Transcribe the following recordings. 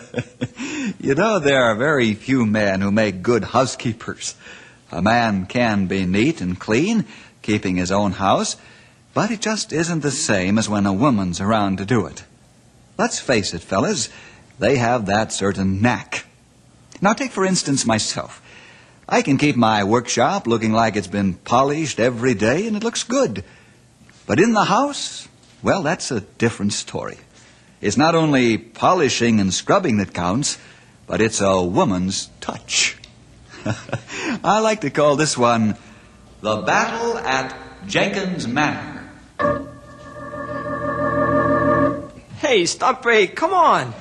you know, there are very few men who make good housekeepers. A man can be neat and clean, keeping his own house, but it just isn't the same as when a woman's around to do it. Let's face it, fellas, they have that certain knack. Now, take for instance myself. I can keep my workshop looking like it's been polished every day and it looks good. But in the house, well, that's a different story. It's not only polishing and scrubbing that counts, but it's a woman's touch. I like to call this one The Battle at Jenkins Manor. Hey, Stumpy, come on.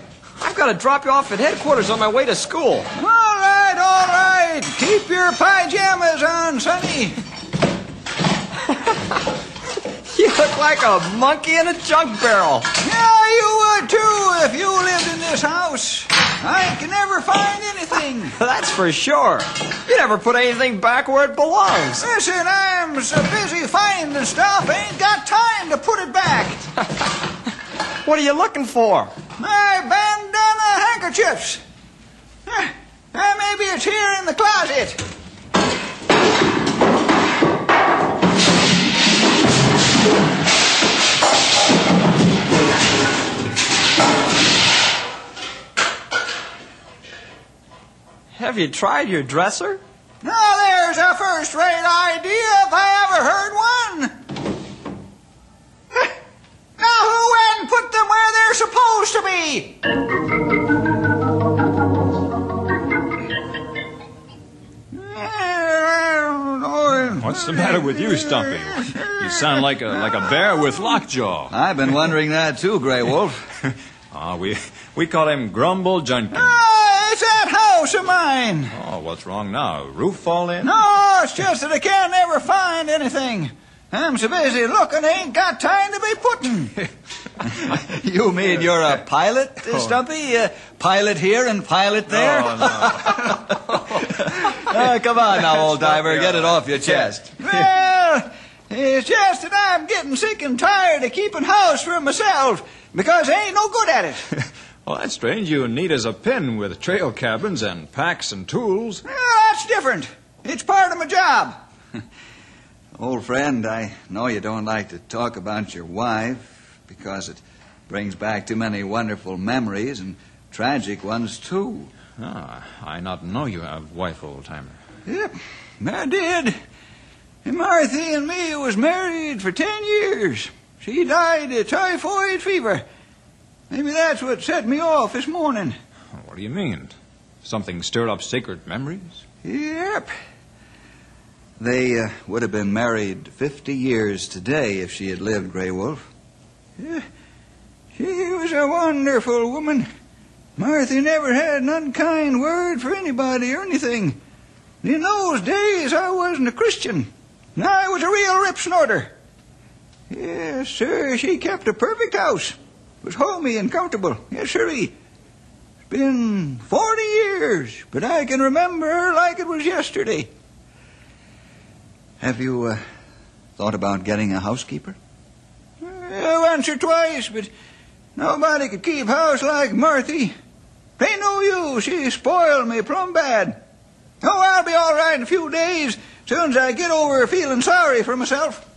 I've got to drop you off at headquarters on my way to school. All right, all right. Keep your pajamas on, Sonny. You look like a monkey in a junk barrel. Yeah, if you lived in this house. I can never find anything. That's for sure. You never put anything back where it belongs. Listen, I'm so busy finding stuff, I ain't got time to put it back. What are you looking for? My bandana handkerchiefs. Maybe it's here in the closet. Have you tried your dresser? Now there's a first-rate idea if I ever heard one. Now who went and put them where they're supposed to be? What's the matter with you, Stumpy? You sound like a like a bear with lockjaw. I've been wondering that too, Grey Wolf. Ah, we we call him Grumble Junkin. House of mine. Oh, what's wrong now? Roof fall in? No, it's just that I can't ever find anything. I'm so busy looking, I ain't got time to be putting. You mean you're a pilot, uh, Stumpy? Uh, pilot here and pilot there? Ah, come on now, old diver. Get it off your chest. well, it's just that I'm getting sick and tired of keeping house for myself because I ain't no good at it. Well, that's strange. You need as a pin with trail cabins and packs and tools. Well, that's different. It's part of my job. Old friend, I know you don't like to talk about your wife because it brings back too many wonderful memories and tragic ones, too. Ah, I not know you have wife, old timer. Yep, I did. And Marthy and me was married for ten years. She died of typhoid fever. Maybe that's what set me off this morning. What do you mean? Something stirred up sacred memories? Yep. They uh, would have been married 50 years today if she had lived, Grey Wolf. Yeah, She was a wonderful woman. Marthy never had an unkind word for anybody or anything. In those days, I wasn't a Christian. I was a real rip snorter. Yes, sir, she kept a perfect house. Was homey and comfortable. Yes, sirree. It's been forty years, but I can remember her like it was yesterday. Have you uh, thought about getting a housekeeper? Once or twice, but nobody could keep house like Marthy. Ain't no use. She spoiled me plumb bad. Oh, I'll be all right in a few days, soon as I get over feeling sorry for myself.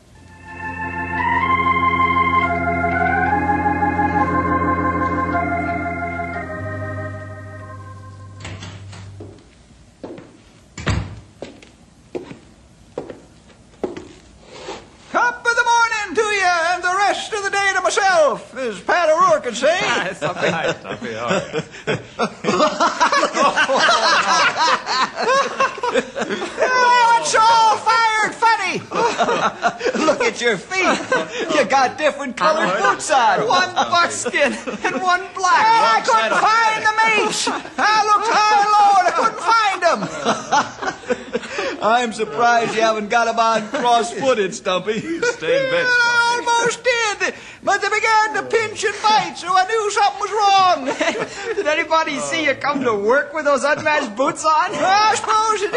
Say. Hi, Stumpy, how are you? Oh, it's all fired funny. Look at at your feet. you got different colored boots on. One buckskin and one black. I couldn't find the mates. I ah, looked high and ah, low and I couldn't find them. I'm surprised you haven't got them on cross-footed, Stumpy. Stay in bed. I almost did, but they began to pinch and bite, so I knew something was wrong. Did anybody see you come to work with those unmatched boots on? I suppose you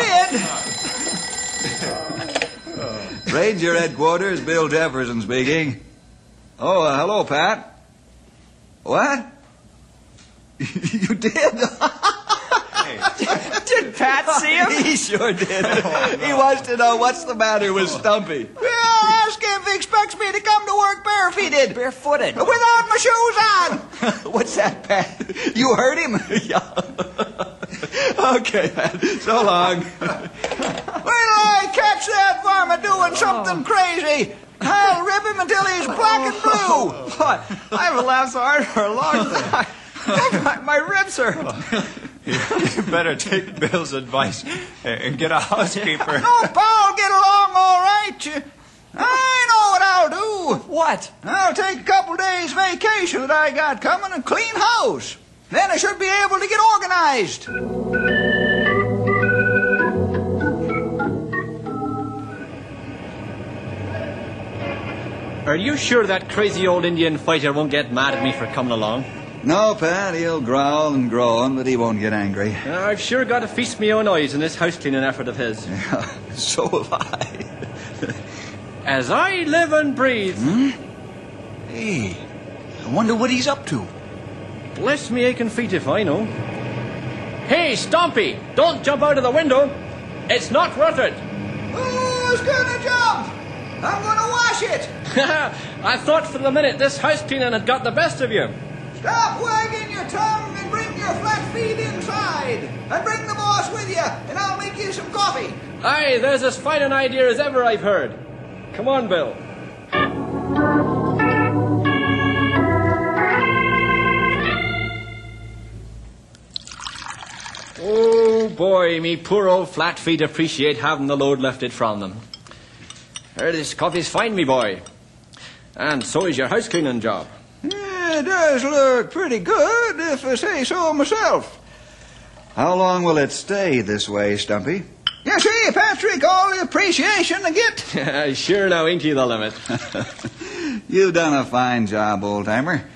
did. Ranger headquarters, Bill Jefferson speaking. Oh, uh, hello, Pat. What? you did? Did Pat see him? he sure did. Oh, he wants to know what's the matter with Stumpy. Well, ask him if he expects me to come to work barefooted. Barefooted. Without my shoes on. What's that, Pat? You heard him? yeah. okay, Pat. So long. When I catch that varmint doing oh. something crazy, I'll rip him until he's black and oh. blue. What? I haven't laughed so hard for a long time. my, my ribs hurt. You better take Bill's advice and get a housekeeper. No, oh, Paul, get along all right. I know what I'll do. What? I'll take a couple days vacation that I got coming and clean house. Then I should be able to get organized. Are you sure that crazy old Indian fighter won't get mad at me for coming along? No, Pat, he'll growl and groan, but he won't get angry. Uh, I've sure got to feast me own eyes in this house cleaning effort of his. so have I. As I live and breathe, Hey, I wonder what he's up to. bless me aching feet if I know. Hey, Stompy, don't jump out of the window. It's not worth it. Who's gonna jump? I'm gonna wash it. I thought for the minute this house cleaning had got the best of you. Stop wagging your tongue and bring your flat feet inside. And bring the boss with you, and I'll make you some coffee. Aye, there's as fine an idea as ever I've heard. Come on, Bill. Oh boy, me poor old flat feet appreciate having the load lifted from them. There, this coffee's fine, me boy. And so is your house cleaning job. Yeah, it does look pretty good, if I say so myself. How long will it stay this way, Stumpy? You see, Patrick, all the appreciation I get. sure now, ain't you the limit? You've done a fine job, old timer.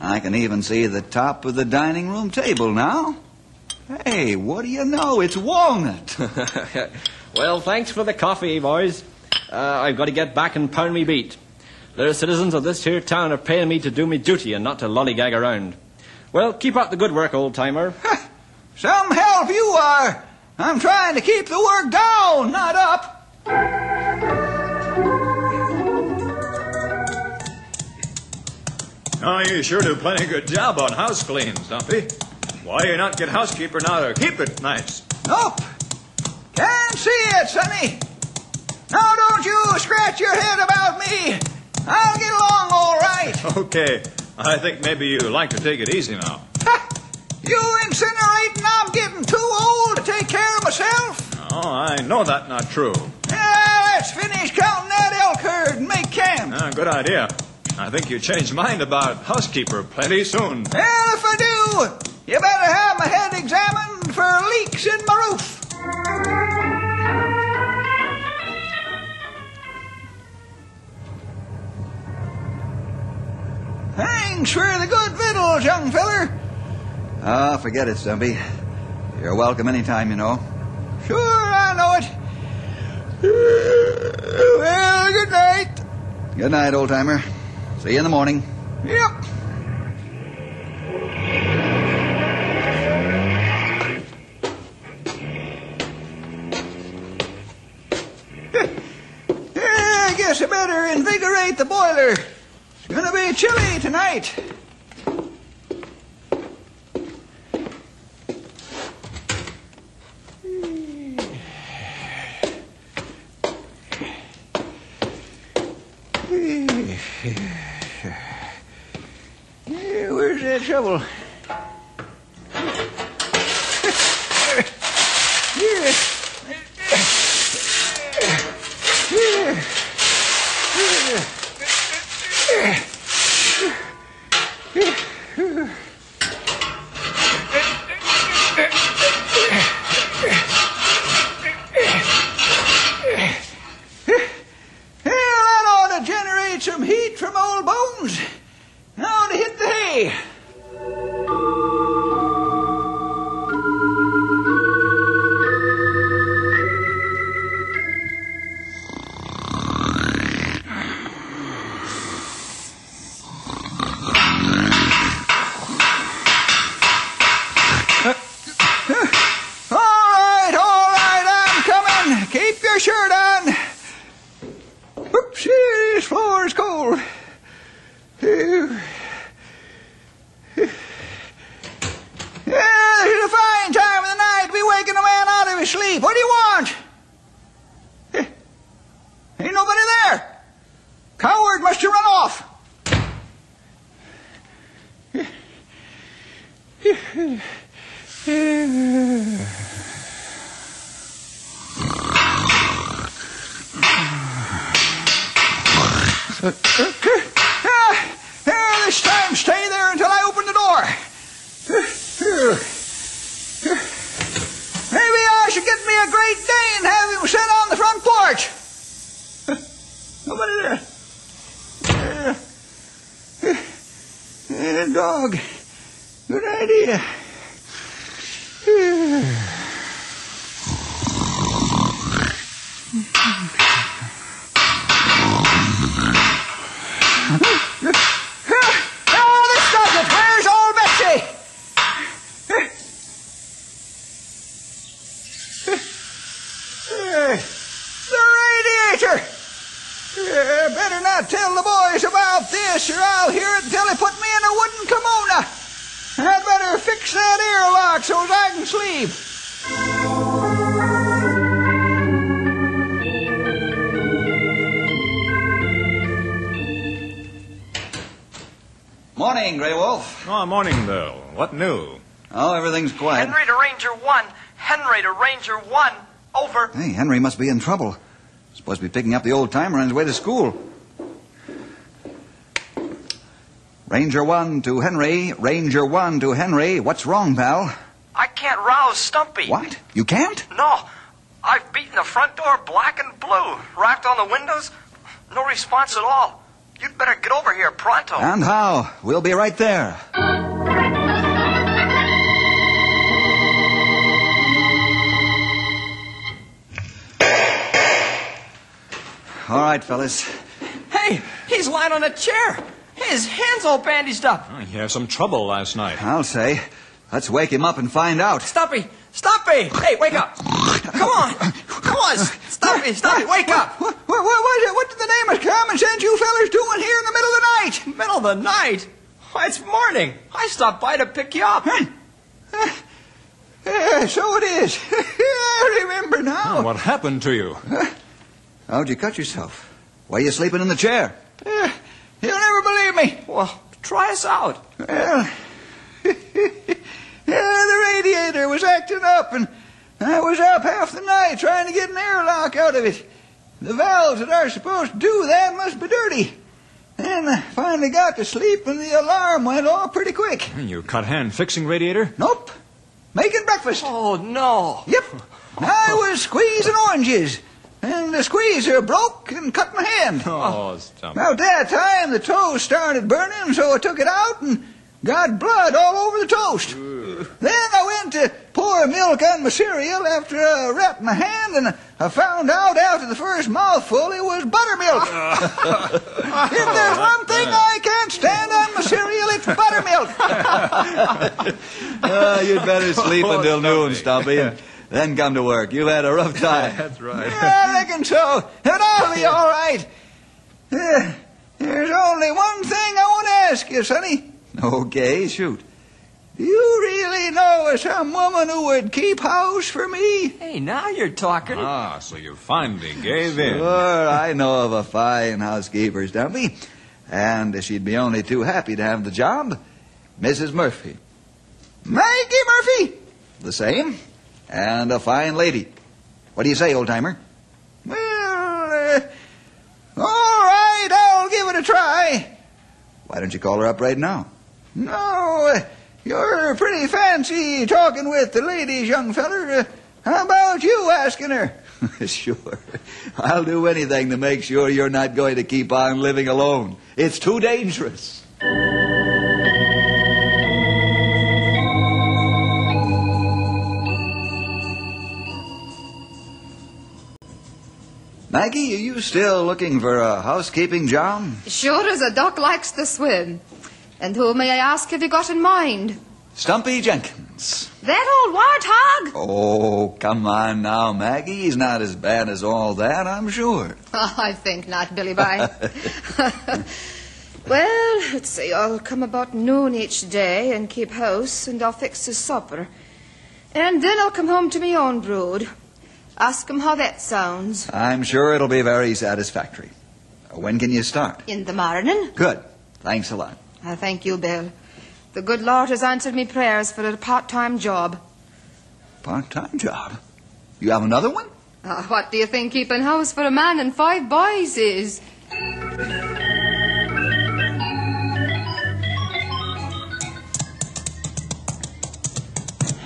I can even see the top of the dining room table now. Hey, what do you know? It's walnut. well, thanks for the coffee, boys. Uh, I've got to get back and pound me beat. The citizens of this here town are paying me to do me duty and not to lollygag around. Well, keep up the good work, old timer. Some help you are. I'm trying to keep the work down, not up. Oh, you sure do plenty good job on house cleans, Dumpy. Why you not get housekeeper now to keep it nice? Nope. Can't see it, Sonny. Now don't you scratch your head about me. I'll get along all right. Okay, I think maybe you'd like to take it easy now. Ha! You incinerating I'm getting too old to take care of myself? Oh, I know that's not true. Yeah, let's finish counting that elk herd and make camp. Ah, good idea. I think you changed mind about housekeeper plenty soon. Well, if I do, you better have my head examined for leaks in my roof. For the good vittles, young feller. Ah, forget it, Stumpy. You're welcome anytime, you know. Sure, I know it. Well, good night. Good night, old timer. See you in the morning. Yep. Yeah, where's that shovel? Floor is cold. New? Oh, everything's quiet. Henry to Ranger 1. Henry to Ranger 1. Over. Hey, Henry must be in trouble. Supposed to be picking up the old timer on his way to school. Ranger 1 to Henry. Ranger 1 to Henry. What's wrong, pal? I can't rouse Stumpy. What? You can't? No. I've beaten the front door black and blue. rapped on the windows. No response at all. You'd better get over here pronto. And how? We'll be right there. All right, fellas. Hey, he's lying on a chair. His hands all bandaged up. Oh, he had some trouble last night. I'll say. Let's wake him up and find out. Stumpy, Stumpy! Hey, wake up! Come on, come on, Stumpy, Stumpy, wake up! What, what, what, what, what did the name of common sense you fellers doing here in the middle of the night? Middle of the night? Why, it's morning. I stopped by to pick you up. Yeah, eh, so it is. I remember now. What happened to you? Eh, How'd you cut yourself? Why are you sleeping in the chair? Uh, you'll never believe me. Well, try us out. Well, yeah, the radiator was acting up, and I was up half the night trying to get an airlock out of it. The valves that are supposed to do that must be dirty. And I finally got to sleep, and the alarm went off pretty quick. You cut hand fixing radiator? Nope. Making breakfast. Oh, no. Yep. I was squeezing oranges, and the squeezer broke and cut my hand. Oh, Stumpy. About that time, the toast started burning, so I took it out and got blood all over the toast. Then I went to pour milk on my cereal after I wrapped my hand, and I found out after the first mouthful it was buttermilk. if there's one thing I can't stand on my cereal, it's buttermilk. Uh, you'd better sleep until noon, Stumpy, then come to work. You've had a rough time. That's right. I reckon so, and I'll be all right. Uh, there's only one thing I want to ask you, Sonny. Okay, shoot. Do you really know of some woman who would keep house for me? Hey, now you're talking. Ah, so you finally gave in. Sure, I know of a fine housekeeper, Stumpy. And she'd be only too happy to have the job. Mrs. Murphy. Maggie Murphy? The same. And a fine lady. What do you say, old timer? Well, uh, all right, I'll give it a try. Why don't you call her up right now? No, uh, you're pretty fancy talking with the ladies, young feller. Uh, how about you asking her? sure. I'll do anything to make sure you're not going to keep on living alone. It's too dangerous. Maggie, are you still looking for a housekeeping job? Sure as a duck likes to swim. And who may I ask have you got in mind? Stumpy Jenkins. That old warthog? Oh, come on now, Maggie. He's not as bad as all that, I'm sure. Oh, I think not, Billy Bye. well, let's see. I'll come about noon each day and keep house, and I'll fix his supper. And then I'll come home to me own brood. Ask him how that sounds. I'm sure it'll be very satisfactory. When can you start? In the morning. Good. Thanks a lot. I thank you, Bill. The good Lord has answered me prayers for a part-time job. Part-time job? You have another one? Uh, what do you think keeping house for a man and five boys is?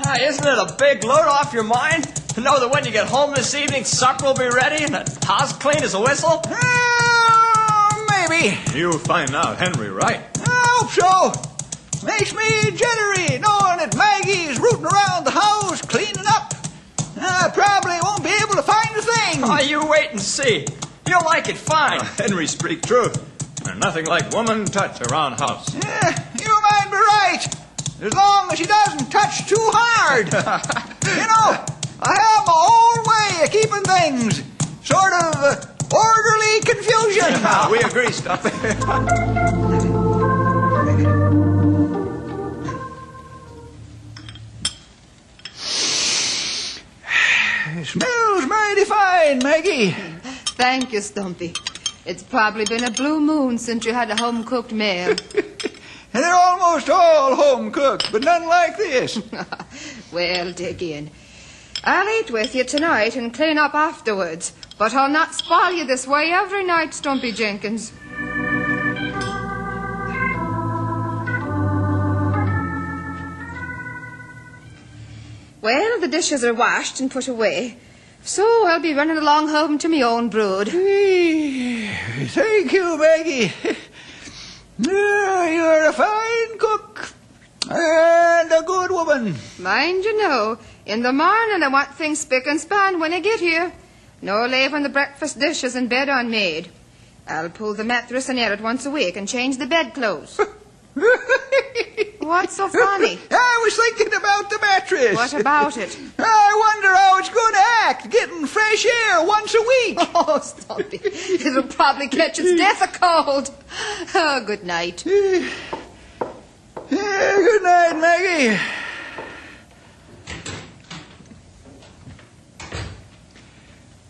Hey, isn't it a big load off your mind to know that when you get home this evening, supper will be ready and the house clean as a whistle? Uh, maybe. You find out Henry right. I hope so. Makes me jittery knowing that Maggie's rooting around the house cleaning up. I probably won't be able to find a thing. Oh, you wait and see. You'll like it fine. Uh, Henry speak truth. There's nothing like woman touch around house. Yeah, you might be right. As long as she doesn't touch too hard. you know, I have my own way of keeping things. Sort of uh, orderly confusion. we agree, Stumpy. Smells mighty fine, Maggie. Thank you, Stumpy. It's probably been a blue moon since you had a home-cooked meal. And they're almost all home cooked, but none like this. well, dig in. I'll eat with you tonight and clean up afterwards, but I'll not spoil you this way every night, Stumpy Jenkins. Well, the dishes are washed and put away, so I'll be running along home to me own brood. Thank you, Maggie. Ah, You're a fine cook and a good woman. Mind you know, in the morning I want things spick and span when I get here. No leaving the breakfast dishes and bed unmade. I'll pull the mattress and air it once a week and change the bedclothes. What's so funny? I was thinking about the mattress. What about it? I wonder how it's going to act, getting fresh air once a week. Oh, stop it. It'll probably catch its death a cold. Oh, good night. Yeah, good night, Maggie.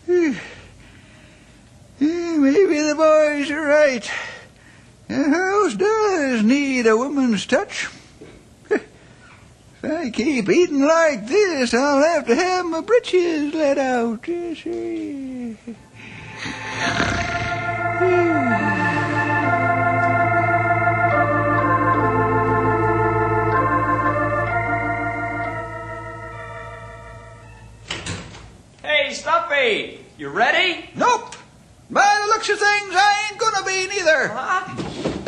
Hmm. Yeah, Hmm. Hmm, maybe the boys are right. The house does need a woman's touch. If I keep eating like this, I'll have to have my britches let out. You see. Hey, Stumpy, you ready? Nope. By the looks of things, I ain't gonna be neither. Huh?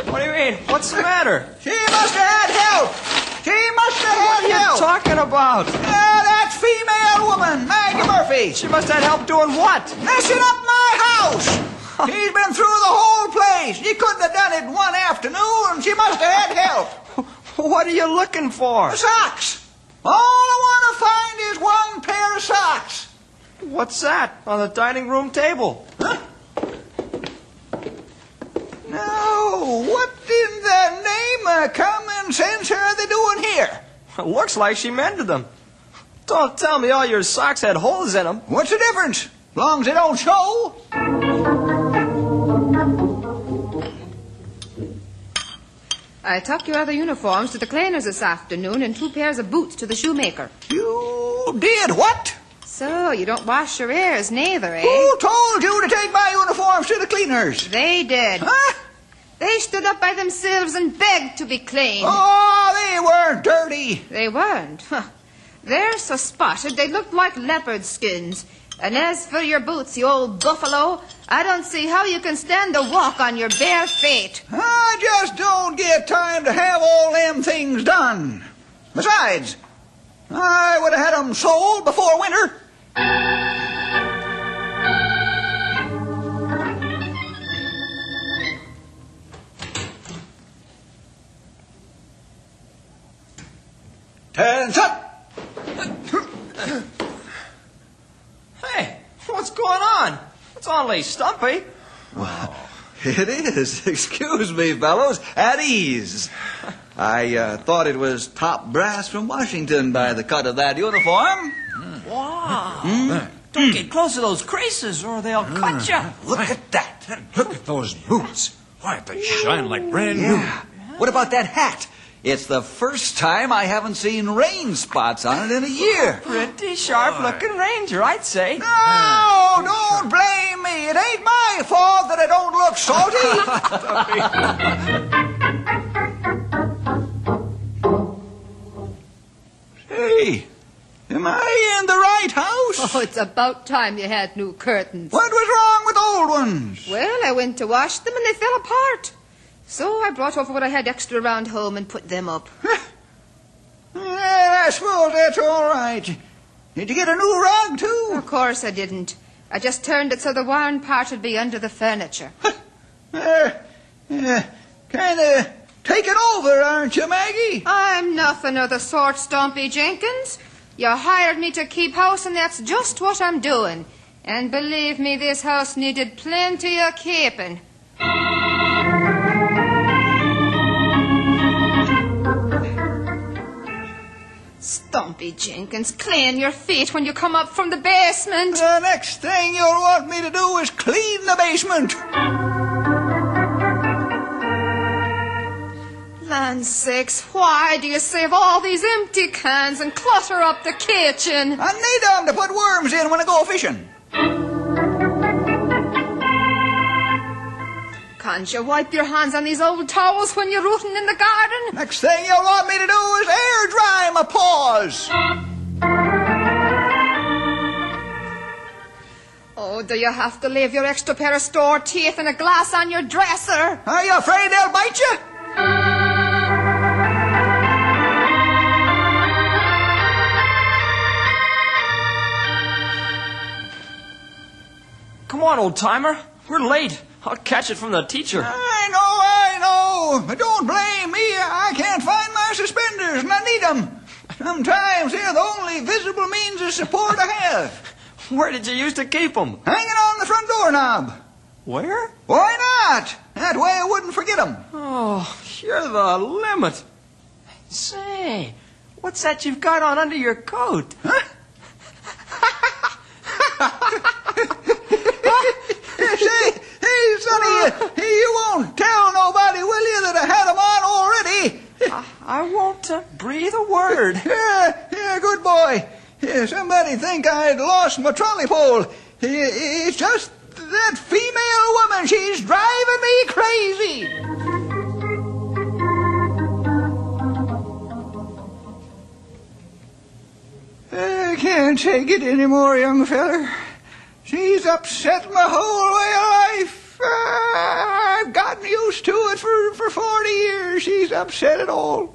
What do you mean? What's the matter? She must have had help. She must have What had are you help. talking about? Ah, that female woman, Maggie Murphy, She must have had help doing what? messing up my house. She's been through the whole place. She couldn't have done it one afternoon. She must have had help. What are you looking for? The socks. All I want to find is one pair of socks. What's that on the dining room table? Huh? Now, what in the name of common sense are they doing here? It looks like she mended them. Don't tell me all your socks had holes in them. What's the difference? Long as they don't show. I took your other uniforms to the cleaners this afternoon and two pairs of boots to the shoemaker. You did what? So, you don't wash your ears neither, eh? Who told you to take my uniforms to the cleaners? They did. Huh? They stood up by themselves and begged to be cleaned. Oh, they weren't dirty. They weren't. Huh. They're so spotted they looked like leopard skins. And as for your boots, you old buffalo, I don't see how you can stand to walk on your bare feet. I just don't get time to have all them things done. Besides, I would have had 'em sold before winter. Attention! Hey, what's going on? It's only Stumpy. Well, It is. Excuse me, fellows. At ease. I uh, thought it was top brass from Washington by the cut of that uniform. Hmm. Wow. Mm. Don't get close to those creases or they'll mm. cut you. Look at that. Look at those boots. Why, they shine like brand new. What about that hat? It's the first time I haven't seen rain spots on it in a year. Pretty sharp looking ranger, I'd say. No, don't blame me. It ain't my fault that I don't look salty. hey, am I in the right house? Oh, it's about time you had new curtains. What was wrong with old ones? Well, I went to wash them and they fell apart. So I brought over what I had extra around home and put them up. Yeah, I suppose that's all right. Did you get a new rug, too? Of course I didn't. I just turned it so the worn part would be under the furniture. Uh, uh, kind of taking over, aren't you, Maggie? I'm nothing of the sort, Stompy Jenkins. You hired me to keep house, and that's just what I'm doing. And believe me, this house needed plenty of keeping. Stumpy Jenkins, clean your feet when you come up from the basement. The next thing you'll want me to do is clean the basement. Land sakes, why do you save all these empty cans and clutter up the kitchen? I need them to put worms in when I go fishing. Can't you wipe your hands on these old towels when you're rooting in the garden? Next thing you'll want me to do is air dry my paws. Oh, do you have to leave your extra pair of store teeth and a glass on your dresser? Are you afraid they'll bite you? Come on, old timer. We're late. I'll catch it from the teacher. I know, I know. But don't blame me. I can't find my suspenders, and I need them. Sometimes they're the only visible means of support I have. Where did you used to keep them? Hanging on the front doorknob. Where? Why not? That way I wouldn't forget them. Oh, you're the limit. Say, what's that you've got on under your coat? Say, hey, Sonny, you, you won't tell nobody, will you, that I had them on already? I, I won't uh, breathe a word. Yeah, yeah, good boy. Yeah, somebody think I'd lost my trolley pole. It's just that female woman. She's driving me crazy. I can't take it anymore, young feller. She's upset my whole way of life. Ah, I've gotten used to it for, for 40 years. She's upset it all.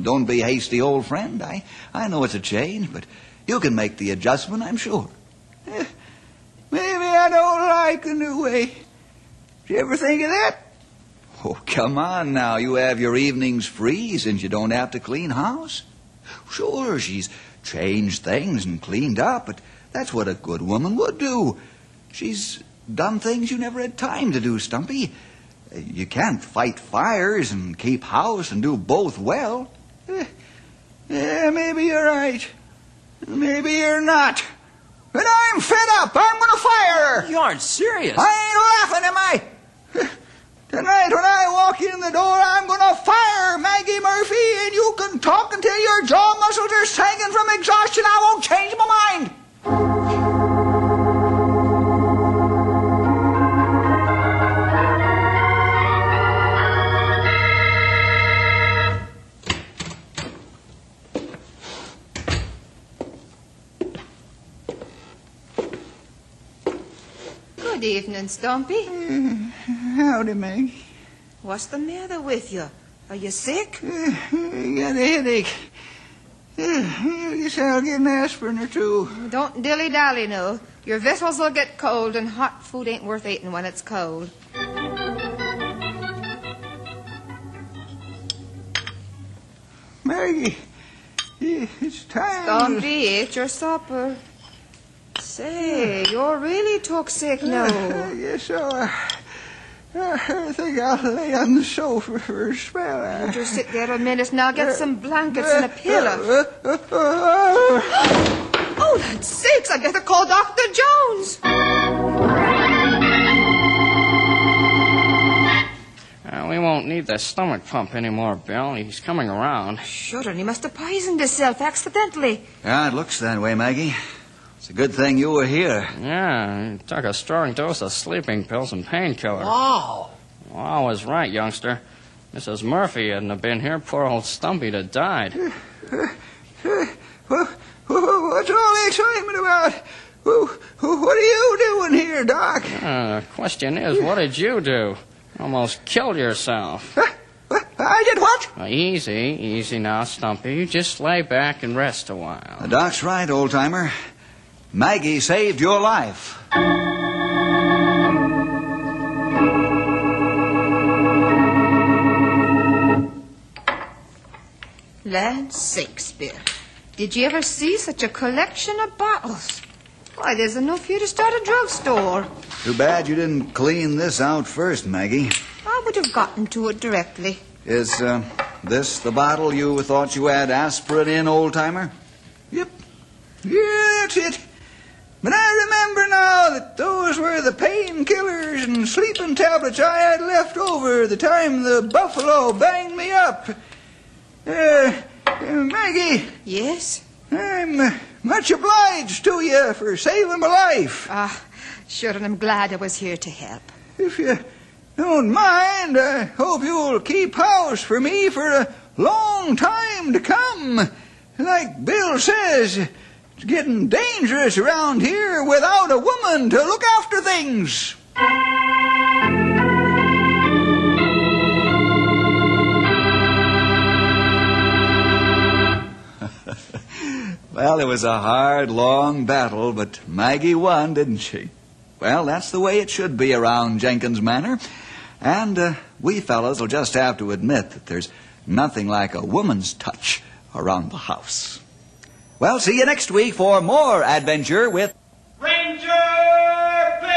Don't be hasty, old friend. I, I know it's a change, but you can make the adjustment, I'm sure. Eh, Maybe I don't like the new way. Did you ever think of that? Oh, come on now. You have your evenings free since you don't have to clean house. Sure, she's changed things and cleaned up, but that's what a good woman would do. She's done things you never had time to do, Stumpy. You can't fight fires and keep house and do both well. Eh, Yeah, maybe you're right. Maybe you're not. But I'm fed up. I'm going to fire her. You aren't serious. I ain't laughing, am I? Tonight, when I walk in the door, I'm going to fire Maggie Murphy, and you can talk until your jaw muscles are sagging from exhaustion. I won't change my mind. Evening, Stumpy. Howdy, Maggie. What's the matter with you? Are you sick? I got a headache. I guess I'll get an aspirin or two. Don't dilly dally, no. Your victuals will get cold, and hot food ain't worth eating when it's cold. Maggie, it's time. Stumpy, eat your supper. Say, you're really took sick now. I guess so. Uh, I think I'll lay on the sofa for a spell. Uh, Just sit there a minute and I'll get some blankets and a pillow. uh, uh, uh, Oh, that's sakes, I'd better call Dr. Jones. Uh, we won't need the stomach pump anymore, Bill. He's coming around. Sure, and he must have poisoned himself accidentally. Yeah, it looks that way, Maggie. It's a good thing you were here. Yeah, he took a strong dose of sleeping pills and painkiller. Wow. Well, I was right, youngster. Mrs. Murphy hadn't have been here, poor old Stumpy'd have died. Wha- wha- What's all the excitement about? Wha- wha- What are you doing here, Doc? Uh, the question is, what did you do? Almost killed yourself. I did what? Well, easy, easy now, Stumpy. You just lay back and rest a while. The doc's right, old timer. Maggie saved your life. Land sakes, Bill. Did you ever see such a collection of bottles? Why, there's enough here to start a drugstore. Too bad you didn't clean this out first, Maggie. I would have gotten to it directly. Is uh, this the bottle you thought you had aspirin in, old timer? Yep. Yeah, that's it. But I remember now that those were the painkillers and sleeping tablets I had left over the time the buffalo banged me up. Uh, uh, Maggie, Yes? I'm uh, much obliged to you for saving my life. Ah, sure, and I'm glad I was here to help. If you don't mind, I hope you'll keep house for me for a long time to come. Like Bill says, it's getting dangerous around here without a woman to look after things. Well, it was a hard, long battle, but Maggie won, didn't she? Well, that's the way it should be around Jenkins Manor. And uh, we fellows will just have to admit that there's nothing like a woman's touch around the house. Well, see you next week for more adventure with Ranger Bill!